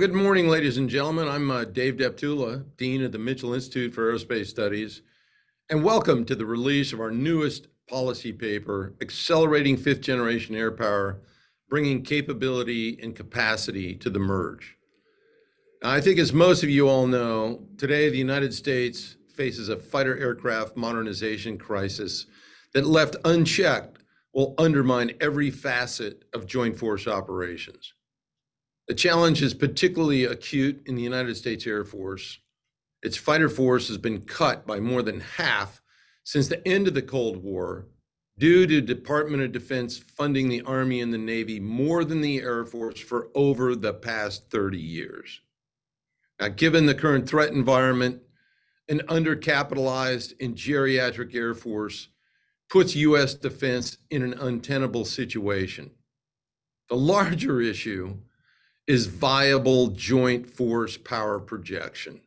Well, good morning, ladies and gentlemen. I'm uh, Dave Deptula, Dean of the Mitchell Institute for Aerospace Studies, and welcome to the release of our newest policy paper, Accelerating Fifth Generation Air Power, Bringing Capability and Capacity to the Merge. Now, I think as most of you all know, today the United States faces a fighter aircraft modernization crisis that left unchecked will undermine every facet of joint force operations. The challenge is particularly acute in the United States Air Force. Its fighter force has been cut by more than half since the end of the Cold War due to Department of Defense funding the Army and the Navy more than the Air Force for over the past 30 years. Now, given the current threat environment, an undercapitalized and geriatric Air Force puts U.S. defense in an untenable situation. The larger issue is viable joint force power projection.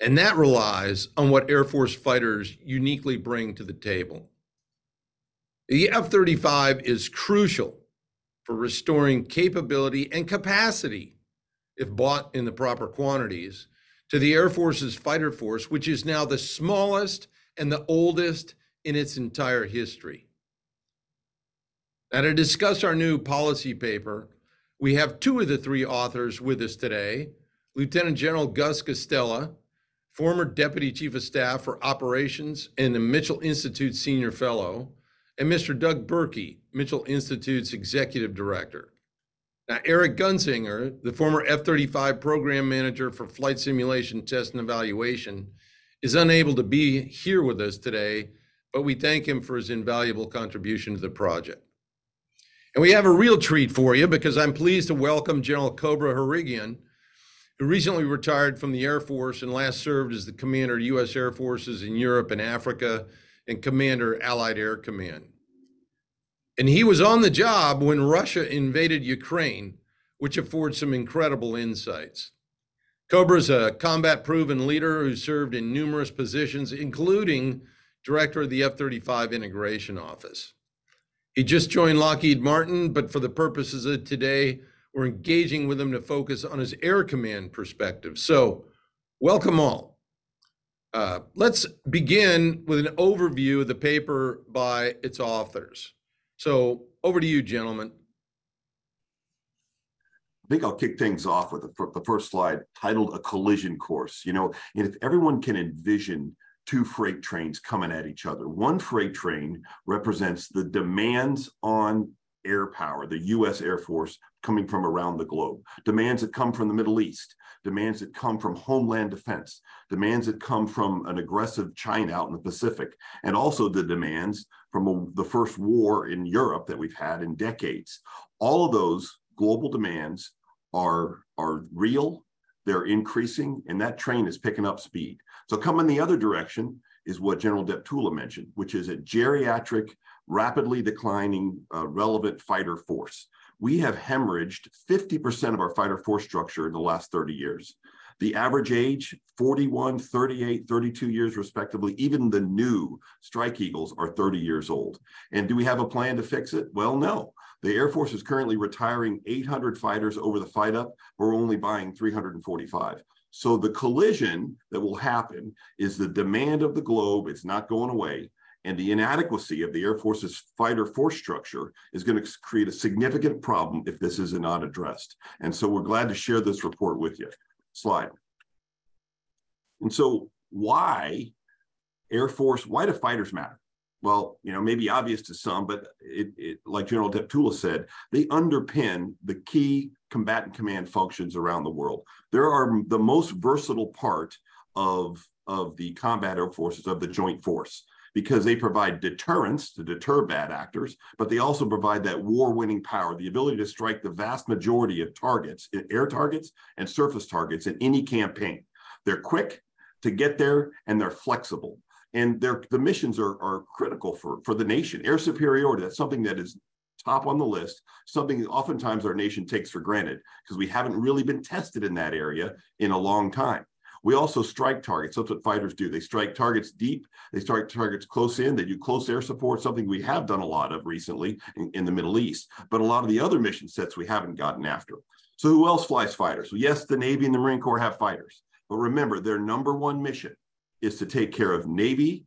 And that relies on what Air Force fighters uniquely bring to the table. The F 35 is crucial for restoring capability and capacity, if bought in the proper quantities, to the Air Force's fighter force, which is now the smallest and the oldest in its entire history. Now, to discuss our new policy paper, we have two of the three authors with us today Lieutenant General Gus Guastella, former Deputy Chief of Staff for Operations and the Mitchell Institute Senior Fellow, and Mr. Doug Birkey, Mitchell Institute's Executive Director. Now, Eric Gunzinger, the former F 35 Program Manager for Flight Simulation Test and Evaluation, is unable to be here with us today, but we thank him for his invaluable contribution to the project. And we have a real treat for you because I'm pleased to welcome General Cobra Harrigian, who recently retired from the Air Force and last served as the commander of U.S. Air Forces in Europe and Africa and commander Allied Air Command. And he was on the job when Russia invaded Ukraine, which affords some incredible insights. Cobra is a combat proven leader who served in numerous positions, including director of the F 35 Integration Office. He just joined Lockheed Martin, but for the purposes of today, we're engaging with him to focus on his air command perspective. So, welcome all. Uh, let's begin with an overview of the paper by its authors. So, over to you, gentlemen. I think I'll kick things off with the, the first slide titled A Collision Course. You know, if everyone can envision two freight trains coming at each other. One freight train represents the demands on air power, the US Air Force coming from around the globe, demands that come from the Middle East, demands that come from homeland defense, demands that come from an aggressive China out in the Pacific, and also the demands from a, the first war in Europe that we've had in decades. All of those global demands are, are real, they're increasing, and that train is picking up speed. So coming the other direction is what General Deptula mentioned, which is a geriatric, rapidly declining uh, relevant fighter force. We have hemorrhaged 50% of our fighter force structure in the last 30 years. The average age, 41, 38, 32 years respectively. Even the new Strike Eagles are 30 years old. And do we have a plan to fix it? Well, no. The Air Force is currently retiring 800 fighters over the fight up. We're only buying 345. So the collision that will happen is the demand of the globe, it's not going away. And the inadequacy of the Air Force's fighter force structure is going to create a significant problem if this is not addressed. And so we're glad to share this report with you. Slide. And so why Air Force, why do fighters matter? well, you know, maybe obvious to some, but it, it, like General Deptula said, they underpin the key combatant command functions around the world. There are the most versatile part of, of the combat air forces of the joint force because they provide deterrence to deter bad actors, but they also provide that war-winning power, the ability to strike the vast majority of targets, air targets and surface targets in any campaign. They're quick to get there and they're flexible and their the missions are, are critical for, for the nation. Air superiority, that's something that is top on the list, something oftentimes our nation takes for granted because we haven't really been tested in that area in a long time. We also strike targets. That's what fighters do. They strike targets deep. They strike targets close in. They do close air support, something we have done a lot of recently in, in the Middle East. But a lot of the other mission sets we haven't gotten after. So who else flies fighters? Well, yes, the Navy and the Marine Corps have fighters, but remember their number one mission is to take care of Navy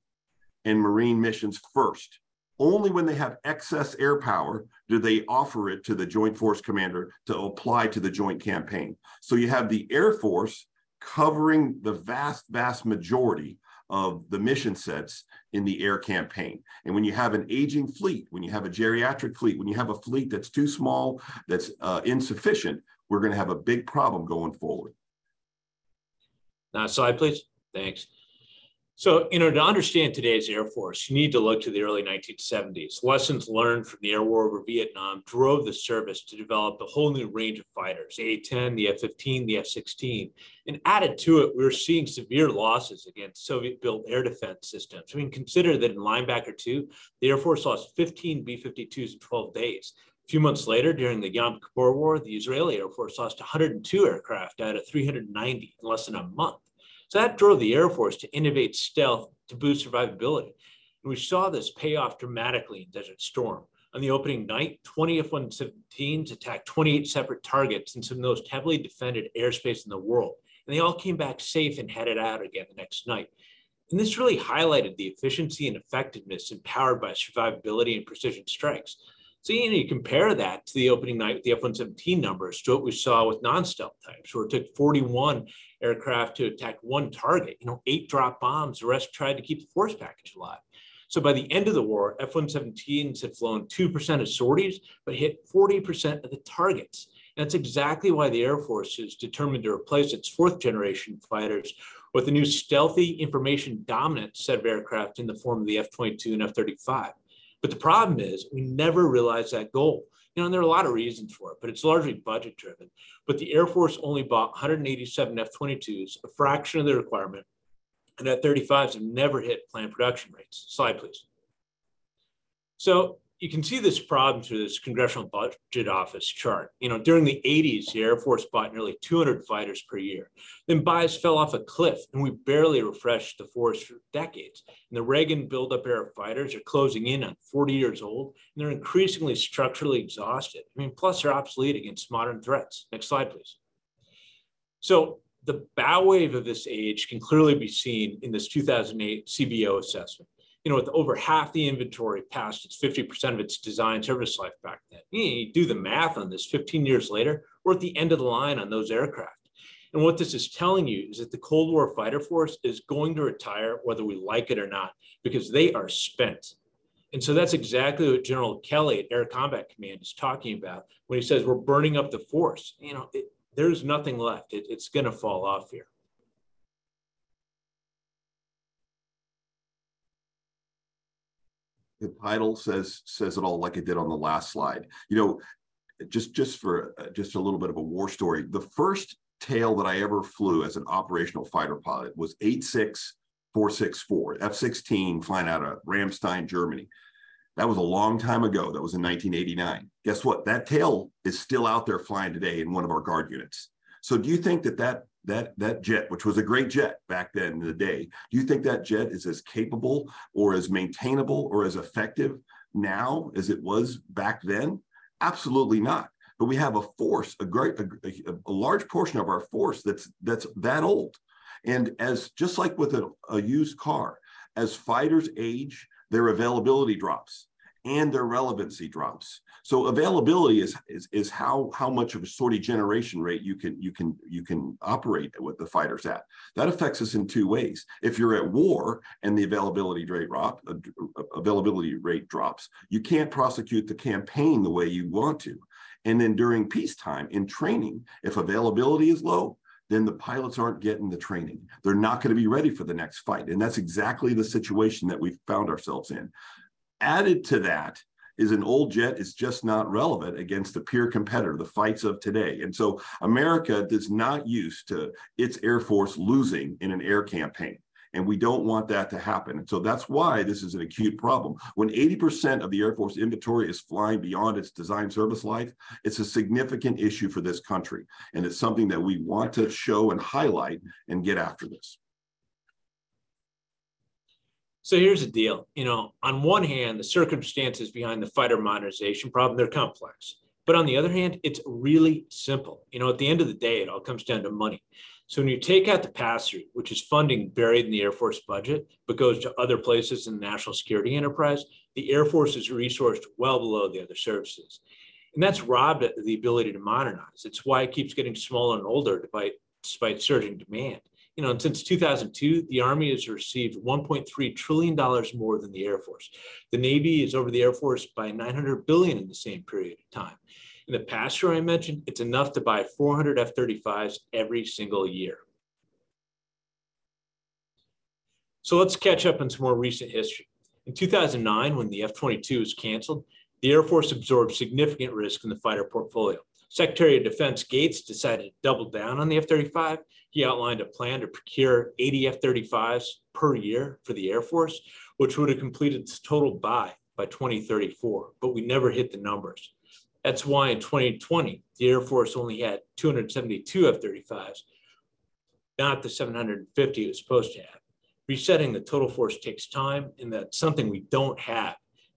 and Marine missions first. Only when they have excess air power do they offer it to the Joint Force Commander to apply to the joint campaign. So you have the Air Force covering the vast, vast majority of the mission sets in the air campaign. And when you have an aging fleet, when you have a geriatric fleet, when you have a fleet that's too small, that's uh, insufficient, we're going to have a big problem going forward. Next slide, please. Thanks. So, you know, to understand today's Air Force, you need to look to the early 1970s. Lessons learned from the air war over Vietnam drove the service to develop a whole new range of fighters, the A-10, the F-15, the F-16. And added to it, we were seeing severe losses against Soviet-built air defense systems. I mean, consider that in Linebacker 2, the Air Force lost 15 B-52s in 12 days. A few months later, during the Yom Kippur War, the Israeli Air Force lost 102 aircraft out of 390 in less than a month. So that drove the Air Force to innovate stealth to boost survivability. And we saw this pay off dramatically in Desert Storm. On the opening night, 20 F-117s attacked 28 separate targets in some of the most heavily defended airspace in the world. And they all came back safe and headed out again the next night. And this really highlighted the efficiency and effectiveness empowered by survivability and precision strikes. So you know, you compare that to the opening night with the F-117 numbers to what we saw with non-stealth types, where it took 41 aircraft to attack one target. You know, eight drop bombs. The rest tried to keep the force package alive. So by the end of the war, F-117s had flown 2% of sorties, but hit 40% of the targets. And that's exactly why the Air Force is determined to replace its fourth generation fighters with a new stealthy information dominant set of aircraft in the form of the F-22 and F-35. But the problem is we never realized that goal. You know, and there are a lot of reasons for it, but it's largely budget driven. But the Air Force only bought 187 F 22s, a fraction of the requirement, and F 35s have never hit planned production rates. Slide, please. So you can see this problem through this Congressional Budget Office chart. You know, during the 80s, the Air Force bought nearly 200 fighters per year. Then buys fell off a cliff, and we barely refreshed the force for decades. And the Reagan build-up era fighters are closing in on 40 years old, and they're increasingly structurally exhausted. I mean, plus they're obsolete against modern threats. Next slide, please. So the bow wave of this age can clearly be seen in this 2008 CBO assessment you know, with over half the inventory past its 50% of its design service life back then. You, do the math on this 15 years later, we're at the end of the line on those aircraft. And what this is telling you is that the Cold War fighter force is going to retire whether we like it or not, because they are spent. And so that's exactly what General Kelly at Air Combat Command is talking about when he says we're burning up the force. You know, it, there's nothing left. It, it's going to fall off here. The title says says it all like it did on the last slide. You know just just for uh, just a little bit of a war story the first tail that i ever flew as an operational fighter pilot was 86464 f-16 flying out of ramstein germany. That was a long time ago. That was in 1989 guess what? That tail is still out there flying today in one of our guard units so do you think that that that that jet, which was a great jet back then in the day, do you think that jet is as capable or as maintainable or as effective now as it was back then? Absolutely not. But we have a force, a great, a, a large portion of our force that's that's that old. And as just like with a, a used car, as fighters age, their availability drops and their relevancy drops. So availability is, is, is how, how much of a sortie generation rate you can, you, can, you can operate with the fighters at. That affects us in two ways. If you're at war and the availability rate, drop, uh, availability rate drops, you can't prosecute the campaign the way you want to. And then during peacetime in training, if availability is low, then the pilots aren't getting the training. They're not going to be ready for the next fight. And that's exactly the situation that we found ourselves in. Added to that is an old jet is just not relevant against the peer competitor, the fights of today. And so America is not used to its Air Force losing in an air campaign. And we don't want that to happen. And so that's why this is an acute problem. When 80% of the Air Force inventory is flying beyond its design service life, it's a significant issue for this country. And it's something that we want to show and highlight and get after this. So here's the deal. You know, on one hand, the circumstances behind the fighter modernization problem, they're complex. But on the other hand, it's really simple. You know, at the end of the day, it all comes down to money. So when you take out the pass through, which is funding buried in the Air Force budget, but goes to other places in the national security enterprise, the Air Force is resourced well below the other services. And that's robbed the ability to modernize. It's why it keeps getting smaller and older despite, despite surging demand. You know, since 2002, the Army has received $1.3 trillion more than the Air Force. The Navy is over the Air Force by 900 billion in the same period of time. In the past year I mentioned, it's enough to buy 400 F-35s every single year. So let's catch up on some more recent history. In 2009, when the F-22 was canceled, the Air Force absorbed significant risk in the fighter portfolio. Secretary of Defense Gates decided to double down on the F-35. He outlined a plan to procure 80 F-35s per year for the Air Force, which would have completed its total buy by 2034, but we never hit the numbers. That's why in 2020, the Air Force only had 272 F-35s, not the 750 it was supposed to have. Resetting the total force takes time, and that's something we don't have,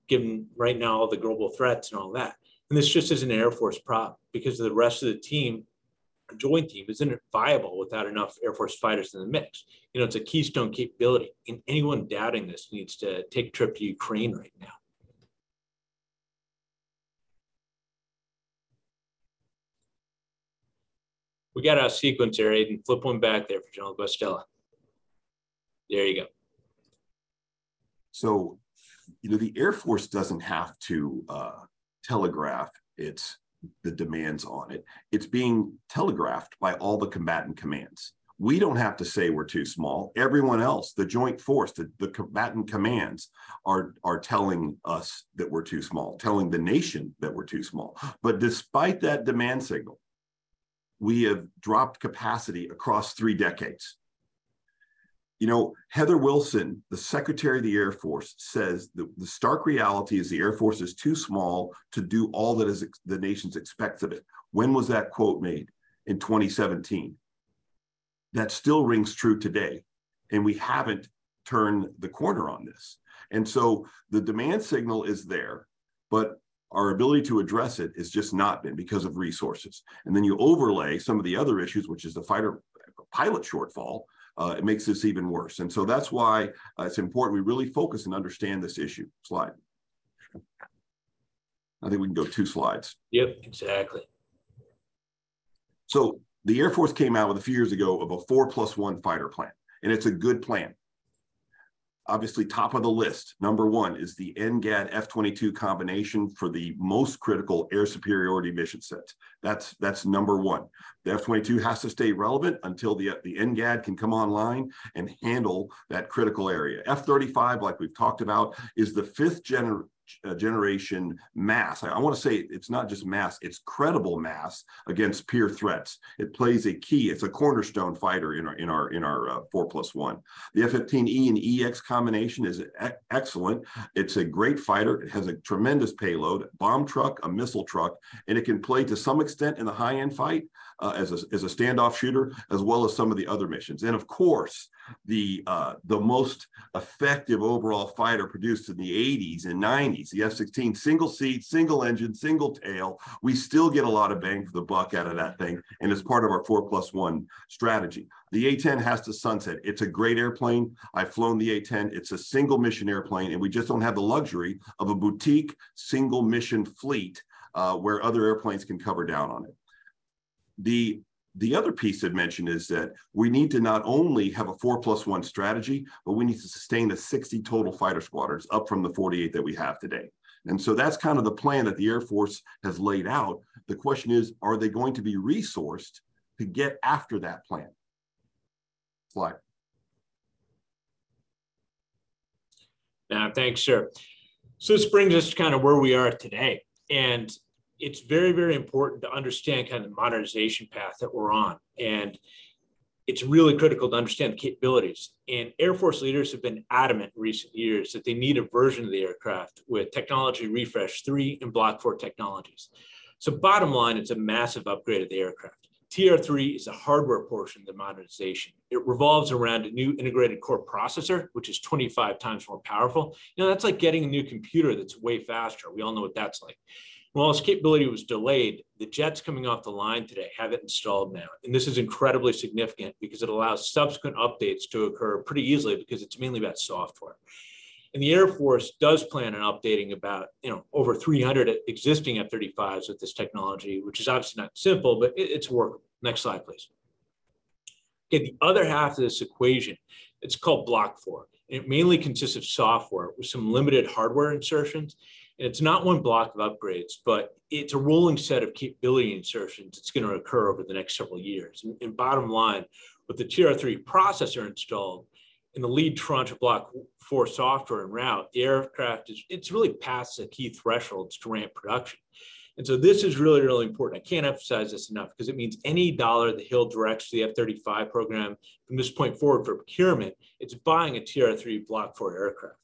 given right now all the global threats and all that. And this just isn't an Air Force prop because the rest of the team, joint team, isn't viable without enough Air Force fighters in the mix. You know, it's a keystone capability, and anyone doubting this needs to take a trip to Ukraine right now. We got our sequence here, Aiden. Flip one back there for General Guastella. There you go. So, you know, the Air Force doesn't have to uh, telegraph its the demands on it. It's being telegraphed by all the combatant commands. We don't have to say we're too small. Everyone else, the joint force, the, the combatant commands are, are telling us that we're too small, telling the nation that we're too small. But despite that demand signal, we have dropped capacity across three decades. You know, Heather Wilson, the Secretary of the Air Force, says that the stark reality is the Air Force is too small to do all that is the nation's expects of it. When was that quote made? In 2017. That still rings true today. And we haven't turned the corner on this. And so the demand signal is there, but our ability to address it has just not been because of resources. And then you overlay some of the other issues, which is the fighter pilot shortfall, uh, it makes this even worse. And so that's why uh, it's important we really focus and understand this issue. Slide. I think we can go two slides. Yep, exactly. So the Air Force came out with a few years ago of a four plus one fighter plan, and it's a good plan obviously top of the list. Number one is the NGAD F-22 combination for the most critical air superiority mission sets. That's that's number one. The F-22 has to stay relevant until the, the NGAD can come online and handle that critical area. F-35, like we've talked about, is the fifth gener uh, generation mass. I, I want to say it's not just mass, it's credible mass against peer threats. It plays a key, it's a cornerstone fighter in our in our in our uh, four plus one. The F-15E and EX combination is e excellent. It's a great fighter. It has a tremendous payload, bomb truck, a missile truck, and it can play to some extent in the high end fight uh, as, a, as a standoff shooter, as well as some of the other missions. And of course, the uh, the most effective overall fighter produced in the 80s and 90s, the F-16, single seat, single engine, single tail. We still get a lot of bang for the buck out of that thing, and it's part of our four plus one strategy. The A-10 has to sunset. It's a great airplane. I've flown the A-10. It's a single mission airplane, and we just don't have the luxury of a boutique single mission fleet uh, where other airplanes can cover down on it. The the other piece I'd mention is that we need to not only have a four plus one strategy, but we need to sustain the 60 total fighter squadrons up from the 48 that we have today. And so that's kind of the plan that the Air Force has laid out. The question is, are they going to be resourced to get after that plan? Slide. Now, thanks, sir. So this brings us to kind of where we are today. And it's very, very important to understand kind of the modernization path that we're on. And it's really critical to understand the capabilities. And Air Force leaders have been adamant in recent years that they need a version of the aircraft with technology refresh three and block four technologies. So bottom line, it's a massive upgrade of the aircraft. TR3 is the hardware portion of the modernization. It revolves around a new integrated core processor, which is 25 times more powerful. You know, that's like getting a new computer that's way faster. We all know what that's like. While its capability was delayed, the jets coming off the line today have it installed now. And this is incredibly significant because it allows subsequent updates to occur pretty easily because it's mainly about software. And the Air Force does plan on updating about, you know, over 300 existing F-35s with this technology, which is obviously not simple, but it's workable. Next slide, please. Okay, the other half of this equation, it's called Block 4. And It mainly consists of software with some limited hardware insertions. And it's not one block of upgrades, but it's a rolling set of capability insertions that's going to occur over the next several years. And, and bottom line, with the TR3 processor installed, in the lead tranche of block four software and route, the aircraft is it's really past the key thresholds to ramp production. And so this is really, really important. I can't emphasize this enough because it means any dollar the Hill directs to the F-35 program from this point forward for procurement, it's buying a TR-3 Block 4 aircraft.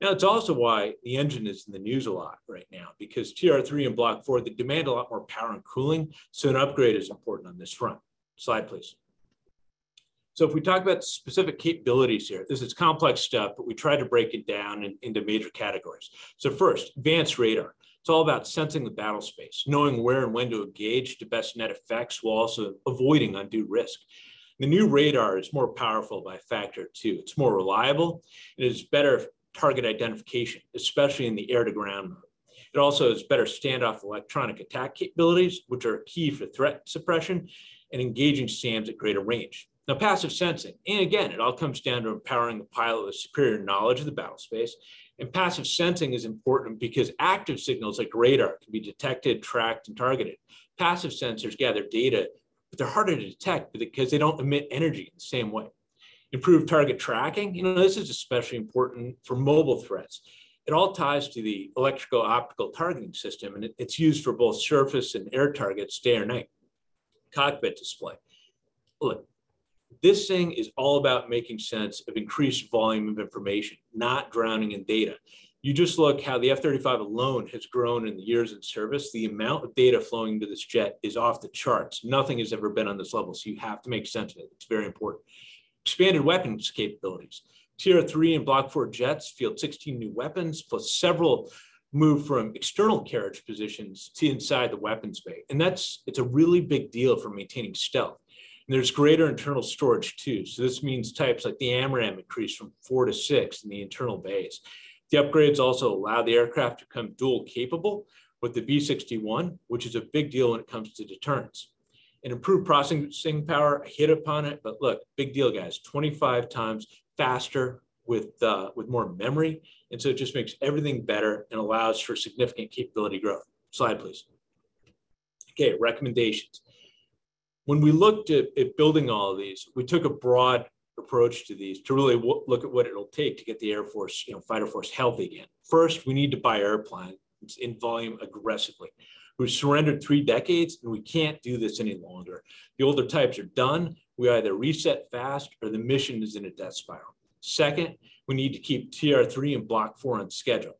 Now, it's also why the engine is in the news a lot right now because TR-3 and Block 4, they demand a lot more power and cooling, so an upgrade is important on this front. Slide, please. So if we talk about specific capabilities here, this is complex stuff, but we try to break it down in, into major categories. So first, advanced radar. It's all about sensing the battle space, knowing where and when to engage to best net effects while also avoiding undue risk. The new radar is more powerful by factor two. It's more reliable. And It is better target identification, especially in the air to ground mode. It also has better standoff electronic attack capabilities, which are key for threat suppression and engaging SAMs at greater range. Now, passive sensing, and again, it all comes down to empowering the pilot with superior knowledge of the battle space. And passive sensing is important because active signals like radar can be detected, tracked, and targeted. Passive sensors gather data, but they're harder to detect because they don't emit energy in the same way. Improved target tracking, you know, this is especially important for mobile threats. It all ties to the electrical optical targeting system, and it's used for both surface and air targets day or night. Cockpit display. Look, this thing is all about making sense of increased volume of information, not drowning in data. You just look how the F-35 alone has grown in the years in service. The amount of data flowing into this jet is off the charts. Nothing has ever been on this level, so you have to make sense of it. It's very important. Expanded weapons capabilities. TR3 and Block 4 jets field 16 new weapons, plus several move from external carriage positions to inside the weapons bay. And that's, it's a really big deal for maintaining stealth. And there's greater internal storage too. So this means types like the AMRAAM increase from four to six in the internal bays. The upgrades also allow the aircraft to become dual capable with the B-61, which is a big deal when it comes to deterrence. And improved processing power, hit upon it, but look, big deal, guys, 25 times faster with, uh, with more memory. And so it just makes everything better and allows for significant capability growth. Slide, please. Okay, recommendations when we looked at, at building all of these, we took a broad approach to these to really look at what it'll take to get the Air Force, you know, fighter force healthy again. First, we need to buy airplanes in volume aggressively. We've surrendered three decades and we can't do this any longer. The older types are done. We either reset fast or the mission is in a death spiral. Second, we need to keep TR3 and Block 4 on schedule.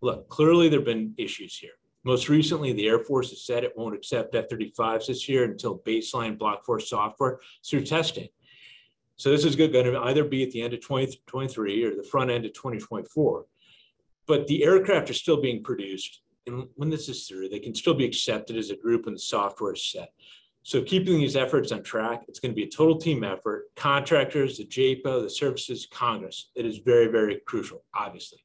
Look, clearly there have been issues here. Most recently, the Air Force has said it won't accept F-35s this year until baseline Block 4 software through testing. So this is going to either be at the end of 2023 or the front end of 2024. But the aircraft are still being produced. And when this is through, they can still be accepted as a group when the software is set. So keeping these efforts on track, it's going to be a total team effort. Contractors, the JPO, the services, Congress. It is very, very crucial, obviously.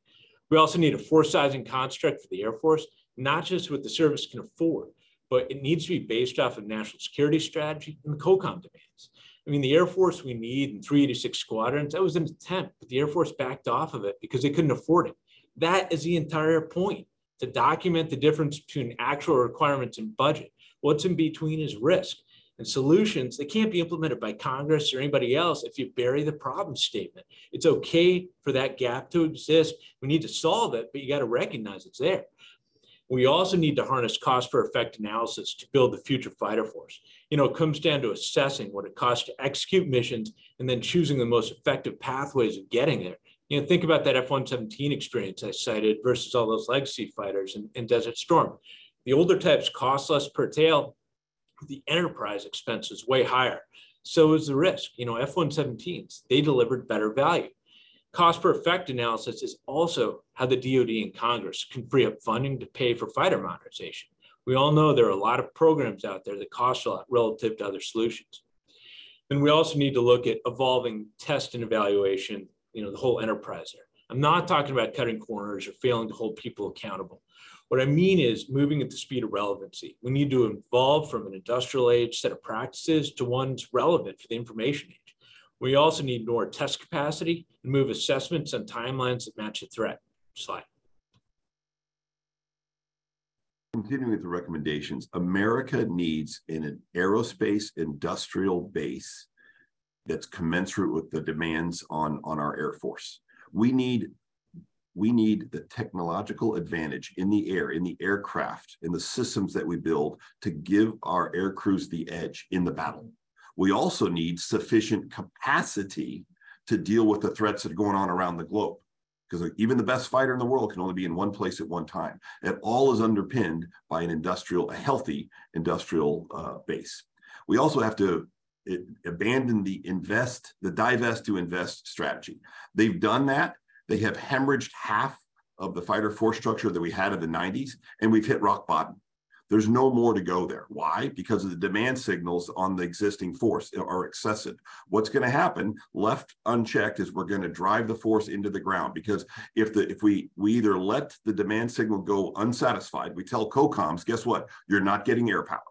We also need a force sizing construct for the Air Force not just what the service can afford, but it needs to be based off of national security strategy and the COCOM demands. I mean, the Air Force we need in 386 squadrons, that was an attempt, but the Air Force backed off of it because they couldn't afford it. That is the entire point to document the difference between actual requirements and budget. What's in between is risk and solutions that can't be implemented by Congress or anybody else if you bury the problem statement. It's okay for that gap to exist. We need to solve it, but you got to recognize it's there. We also need to harness cost per effect analysis to build the future fighter force. You know, it comes down to assessing what it costs to execute missions and then choosing the most effective pathways of getting there. You know, think about that F-117 experience I cited versus all those legacy fighters in, in Desert Storm. The older types cost less per tail. The enterprise expense is way higher. So is the risk. You know, F-117s, they delivered better value. Cost per effect analysis is also how the DoD and Congress can free up funding to pay for fighter modernization. We all know there are a lot of programs out there that cost a lot relative to other solutions. And we also need to look at evolving test and evaluation, you know, the whole enterprise there. I'm not talking about cutting corners or failing to hold people accountable. What I mean is moving at the speed of relevancy. We need to evolve from an industrial age set of practices to ones relevant for the information age. We also need more test capacity and move assessments and timelines that match the threat. Slide. Continuing with the recommendations, America needs an aerospace industrial base that's commensurate with the demands on, on our Air Force. We need we need the technological advantage in the air, in the aircraft, in the systems that we build to give our air crews the edge in the battle. We also need sufficient capacity to deal with the threats that are going on around the globe. Because even the best fighter in the world can only be in one place at one time. It all is underpinned by an industrial, a healthy industrial uh, base. We also have to it, abandon the invest, the divest to invest strategy. They've done that they have hemorrhaged half of the fighter force structure that we had in the 90s, and we've hit rock bottom. There's no more to go there. Why? Because of the demand signals on the existing force are excessive. What's going to happen, left unchecked, is we're going to drive the force into the ground. Because if the if we we either let the demand signal go unsatisfied, we tell COCOMs, guess what? You're not getting air power,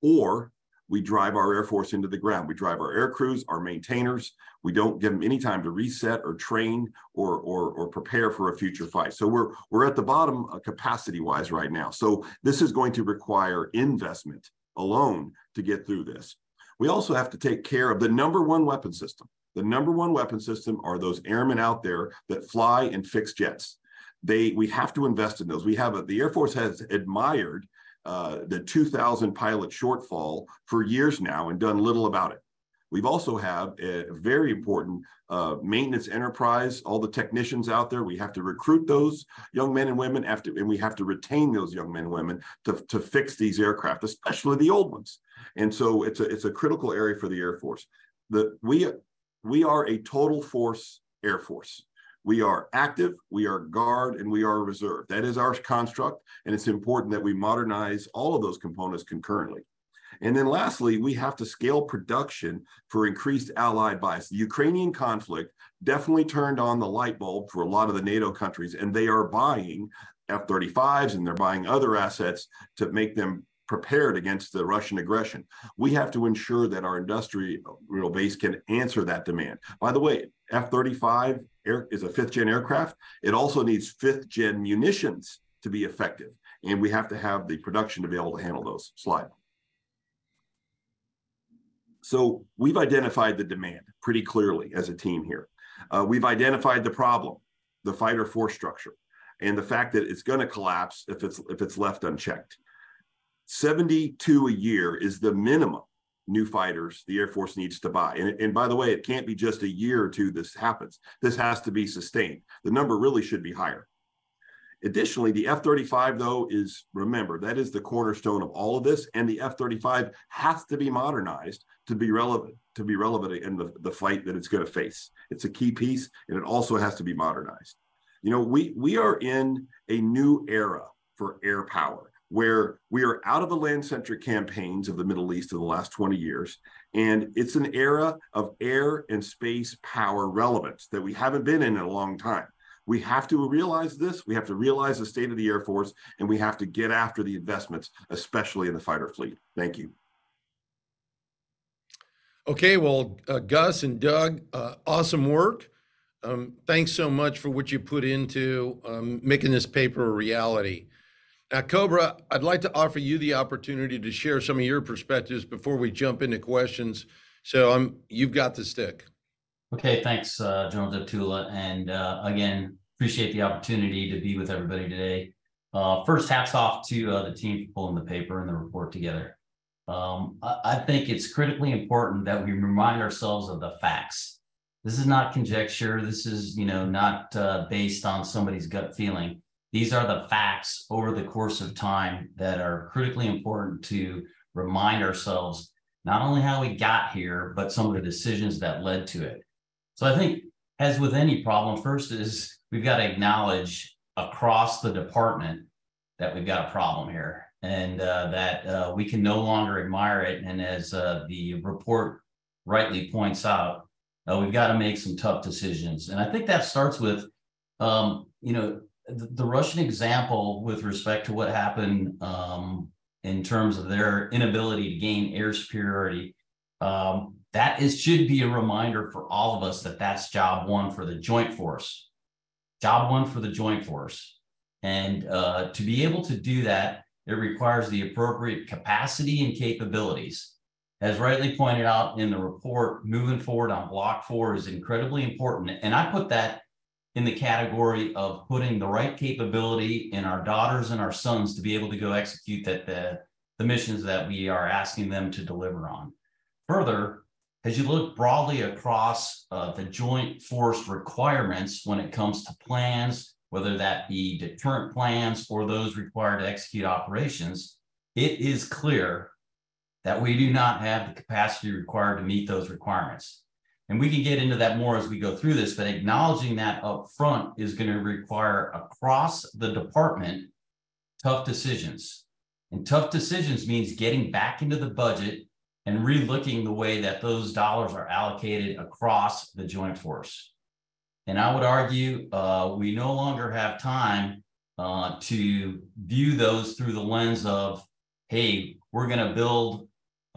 or we drive our Air Force into the ground. We drive our air crews, our maintainers. We don't give them any time to reset or train or, or, or prepare for a future fight. So we're, we're at the bottom uh, capacity wise right now. So this is going to require investment alone to get through this. We also have to take care of the number one weapon system. The number one weapon system are those airmen out there that fly and fix jets. They, we have to invest in those. We have a, the Air Force has admired uh, the 2000 pilot shortfall for years now and done little about it. We've also have a very important uh, maintenance enterprise, all the technicians out there. We have to recruit those young men and women after, and we have to retain those young men and women to, to fix these aircraft, especially the old ones. And so it's a, it's a critical area for the Air Force. The, we, we are a total force Air Force. We are active, we are guard, and we are reserve. That is our construct, and it's important that we modernize all of those components concurrently. And then lastly, we have to scale production for increased allied bias. The Ukrainian conflict definitely turned on the light bulb for a lot of the NATO countries, and they are buying F-35s and they're buying other assets to make them prepared against the Russian aggression. We have to ensure that our industrial base can answer that demand. By the way, F-35 air, is a fifth gen aircraft. It also needs fifth gen munitions to be effective. And we have to have the production to be able to handle those. Slide. So we've identified the demand pretty clearly as a team here. Uh, we've identified the problem, the fighter force structure, and the fact that it's going to collapse if it's if it's left unchecked. 72 a year is the minimum new fighters the Air Force needs to buy. And, and by the way, it can't be just a year or two this happens. This has to be sustained. The number really should be higher. Additionally, the F 35, though, is remember, that is the cornerstone of all of this. And the F 35 has to be modernized to be relevant, to be relevant in the, the fight that it's going to face. It's a key piece, and it also has to be modernized. You know, we, we are in a new era for air power where we are out of the land centric campaigns of the Middle East of the last 20 years. And it's an era of air and space power relevance that we haven't been in in a long time. We have to realize this. We have to realize the state of the Air Force, and we have to get after the investments, especially in the fighter fleet. Thank you. Okay, well, uh, Gus and Doug, uh, awesome work. Um, thanks so much for what you put into um, making this paper a reality. Now, Cobra, I'd like to offer you the opportunity to share some of your perspectives before we jump into questions. So I'm, you've got the stick. Okay, thanks, uh, General Deptula. And uh, again, appreciate the opportunity to be with everybody today. Uh, first, hats off to uh, the team for pulling the paper and the report together. Um, I, I think it's critically important that we remind ourselves of the facts. This is not conjecture. This is, you know, not uh, based on somebody's gut feeling these are the facts over the course of time that are critically important to remind ourselves not only how we got here, but some of the decisions that led to it. So I think as with any problem, first is we've got to acknowledge across the department that we've got a problem here and uh, that uh, we can no longer admire it. And as uh, the report rightly points out, uh, we've got to make some tough decisions. And I think that starts with, um, you know, the, Russian example with respect to what happened um, in terms of their inability to gain air superiority. Um, that is should be a reminder for all of us that that's job one for the joint force. Job one for the joint force. And uh, to be able to do that, it requires the appropriate capacity and capabilities. As rightly pointed out in the report, moving forward on block four is incredibly important. And I put that in the category of putting the right capability in our daughters and our sons to be able to go execute that the, the missions that we are asking them to deliver on. Further, as you look broadly across uh, the joint force requirements when it comes to plans, whether that be deterrent plans or those required to execute operations, it is clear that we do not have the capacity required to meet those requirements. And we can get into that more as we go through this, but acknowledging that up front is going to require across the department tough decisions. And tough decisions means getting back into the budget and relooking the way that those dollars are allocated across the joint force. And I would argue uh, we no longer have time uh, to view those through the lens of, hey, we're going to build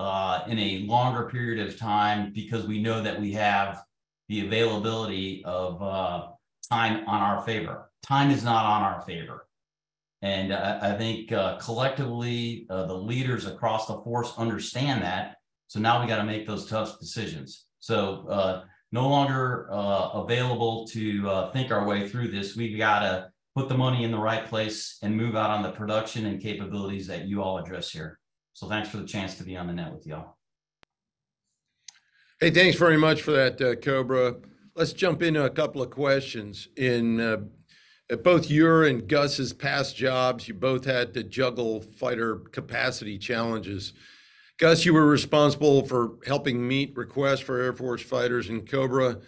uh, in a longer period of time because we know that we have the availability of uh, time on our favor. Time is not on our favor. And I, I think uh, collectively, uh, the leaders across the force understand that. So now we got to make those tough decisions. So uh, no longer available to think our way through this. We've got to put the money in the right place and move out on the production and capabilities that you all address here. So thanks for the chance to be on the net with y'all. Hey, thanks very much for that, uh, Cobra. Let's jump into a couple of questions. In uh, both your and Gus's past jobs, you both had to juggle fighter capacity challenges. Gus, you were responsible for helping meet requests for Air Force fighters in Cobra.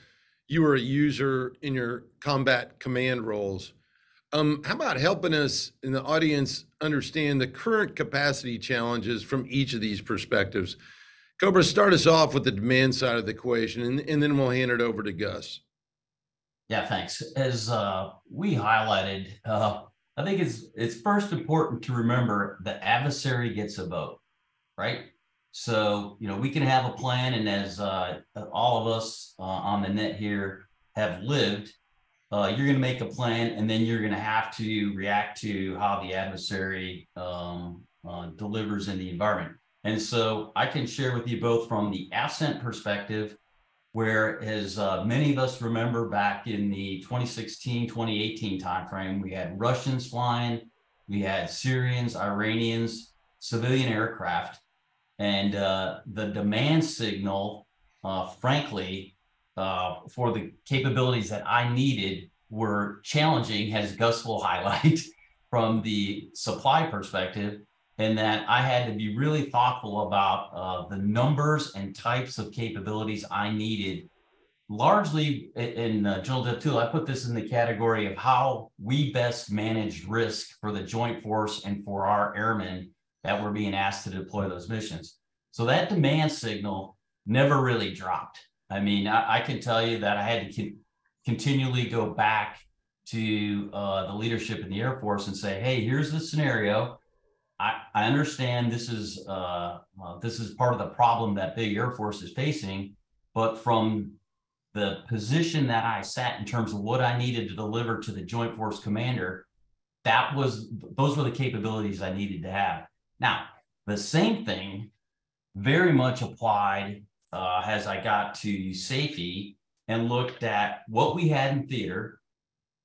You were a user in your combat command roles. Um, how about helping us in the audience understand the current capacity challenges from each of these perspectives? Cobra, start us off with the demand side of the equation, and, and then we'll hand it over to Gus. Yeah, thanks. As uh, we highlighted, uh, I think it's it's first important to remember the adversary gets a vote, right? So you know we can have a plan, and as uh, all of us uh, on the net here have lived, uh, you're going to make a plan and then you're going to have to react to how the adversary um, uh, delivers in the environment. And so I can share with you both from the AFCENT perspective, where as uh, many of us remember back in the 2016, 2018 timeframe, we had Russians flying, we had Syrians, Iranians, civilian aircraft, and uh, the demand signal, uh, frankly, uh, for the capabilities that I needed were challenging, as Gus will highlight, from the supply perspective, and that I had to be really thoughtful about uh, the numbers and types of capabilities I needed. Largely in uh, General Deptula, I put this in the category of how we best manage risk for the joint force and for our airmen that were being asked to deploy those missions. So that demand signal never really dropped. I mean, I, I can tell you that I had to con- continually go back to uh, the leadership in the Air Force and say, "Hey, here's the scenario. I, I understand this is uh, uh, this is part of the problem that big Air Force is facing, but from the position that I sat in terms of what I needed to deliver to the Joint Force Commander, that was those were the capabilities I needed to have. Now, the same thing very much applied uh, as I got to SAFE and looked at what we had in theater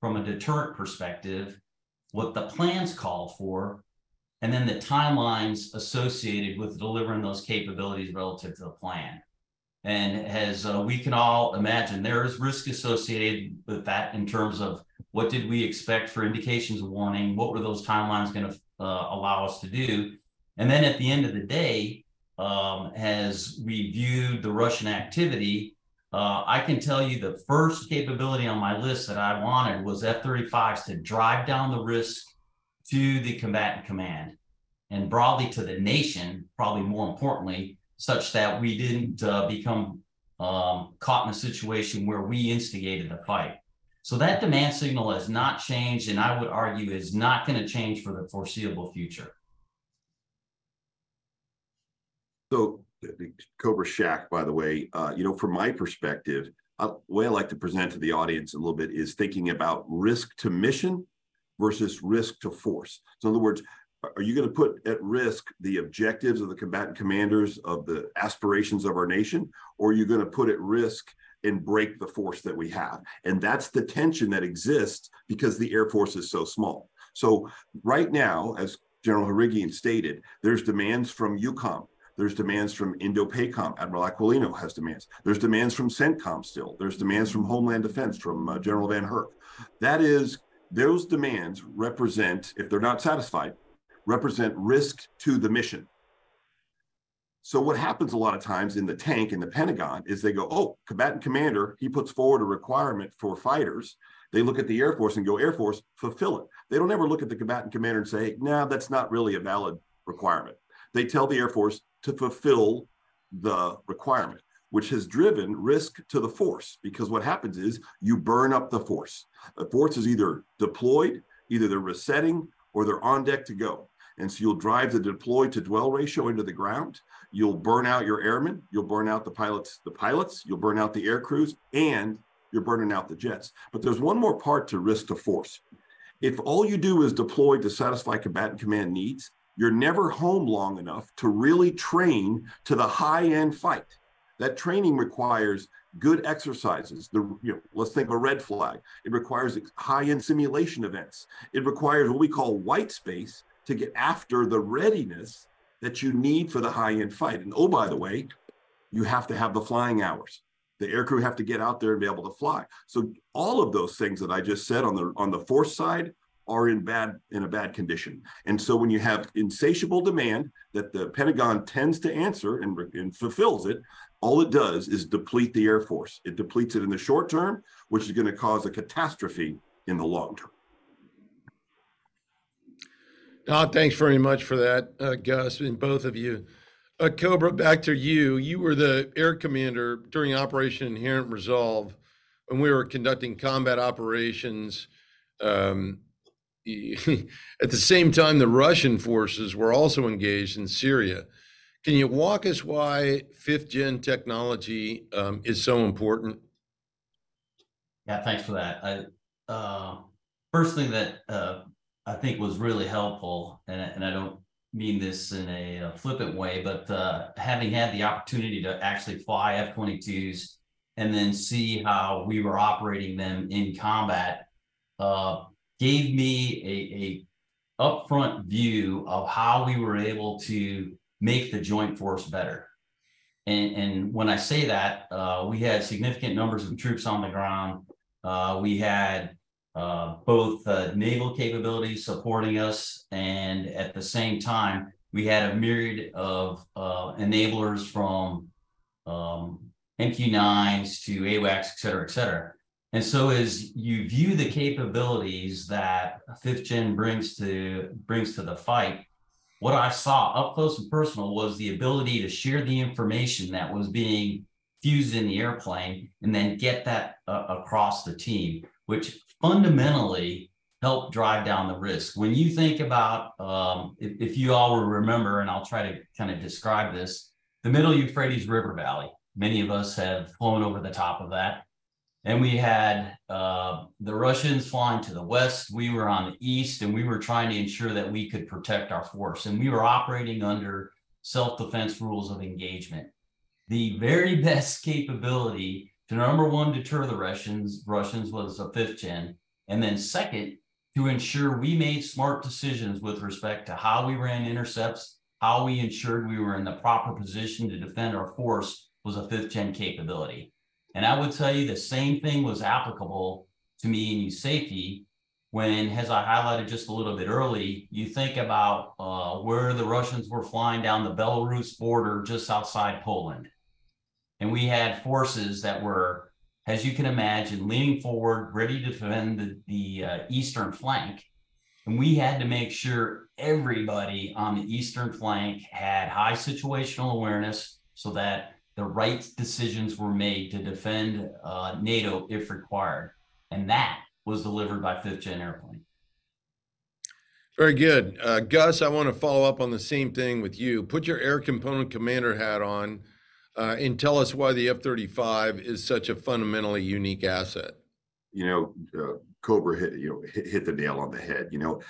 from a deterrent perspective, what the plans call for, and then the timelines associated with delivering those capabilities relative to the plan. And as uh, we can all imagine, there is risk associated with that in terms of what did we expect for indications of warning? What were those timelines going to uh, allow us to do? And then at the end of the day, um, as we viewed the Russian activity, Uh, I can tell you the first capability on my list that I wanted was F-35s to drive down the risk to the combatant command and broadly to the nation, probably more importantly, such that we didn't uh, become um, caught in a situation where we instigated the fight. So that demand signal has not changed, and I would argue is not going to change for the foreseeable future. So Cobra Shack, by the way, uh, you know, from my perspective, uh, the way I like to present to the audience a little bit is thinking about risk to mission versus risk to force. So in other words, are- are you going to put at risk the objectives of the combatant commanders of the aspirations of our nation? Or are you going to put at risk and break the force that we have? And that's the tension that exists because the Air Force is so small. So right now, as General Harrigian stated, there's demands from EUCOM, there's demands from Indo-PACOM. Admiral Aquilino has demands. There's demands from CENTCOM still. There's demands from Homeland Defense, from uh, General VanHerck. That is, those demands represent, if they're not satisfied, represent risk to the mission. So what happens a lot of times in the tank in the Pentagon is they go, oh, combatant commander, he puts forward a requirement for fighters. They look at the Air Force and go, Air Force, fulfill it. They don't ever look at the combatant commander and say, no, that's not really a valid requirement. They tell the Air Force to fulfill the requirement, which has driven risk to the force because what happens is you burn up the force. The force is either deployed, either they're resetting or they're on deck to go. And so you'll drive the deploy to dwell ratio into the ground. You'll burn out your airmen. You'll burn out the pilots, the pilots. You'll burn out the air crews, and you're burning out the jets. But there's one more part to risk to force. If all you do is deploy to satisfy combatant command needs, you're never home long enough to really train to the high end fight. That training requires good exercises. The you know, let's think of a red flag. It requires high end simulation events. It requires what we call white space to get after the readiness that you need for the high end fight. And oh, by the way, you have to have the flying hours. The aircrew have to get out there and be able to fly. So all of those things that I just said on the on the force side are in bad in a bad condition. And so when you have insatiable demand that the Pentagon tends to answer and, and fulfills it, all it does is deplete the Air Force. It depletes it in the short term, which is going to cause a catastrophe in the long term. Ah, thanks very much for that, uh, Gus, and both of you. Uh, Cobra, back to you. You were the air commander during Operation Inherent Resolve when we were conducting combat operations. Um, at the same time, the Russian forces were also engaged in Syria. Can you walk us why fifth gen technology um, is so important? Yeah, thanks for that. I, uh, first thing that, uh, I think was really helpful, and, I- and I don't mean this in a uh, flippant way, but, uh, having had the opportunity to actually fly F twenty-twos and then see how we were operating them in combat, uh, gave me a, a upfront view of how we were able to make the joint force better. And, and when I say that, uh, we had significant numbers of troops on the ground. Uh, we had uh, both uh, naval capabilities supporting us, and at the same time, we had a myriad of uh, enablers from um, MQ9s to AWACS, et cetera, et cetera. And so as you view the capabilities that fifth gen brings to brings to the fight, what I saw up close and personal was the ability to share the information that was being fused in the airplane and then get that uh, across the team, which fundamentally helped drive down the risk. When you think about, um, if, if you all will remember, and I'll try to kind of describe this, the Middle Euphrates River Valley. Many of us have flown over the top of that. And we had uh, the Russians flying to the west. We were on the east, and we were trying to ensure that we could protect our force. And we were operating under self defense rules of engagement. The very best capability to number one, deter the Russians, Russians was a fifth gen. And then second, to ensure we made smart decisions with respect to how we ran intercepts, how we ensured we were in the proper position to defend our force was a fifth gen capability. And I would tell you the same thing was applicable to me and USAFE when, as I highlighted just a little bit early, you think about uh, where the Russians were flying down the Belarus border just outside Poland. And we had forces that were, as you can imagine, leaning forward, ready to defend the, the uh, eastern flank. And we had to make sure everybody on the eastern flank had high situational awareness so that the right decisions were made to defend uh, NATO if required. And that was delivered by fifth gen airplane. Very good. Uh, Gus, I want to follow up on the same thing with you. Put your air component commander hat on uh, and tell us why the F 35 is such a fundamentally unique asset. You know, uh, Cobra hit, you know, hit, hit, the nail on the head. You know,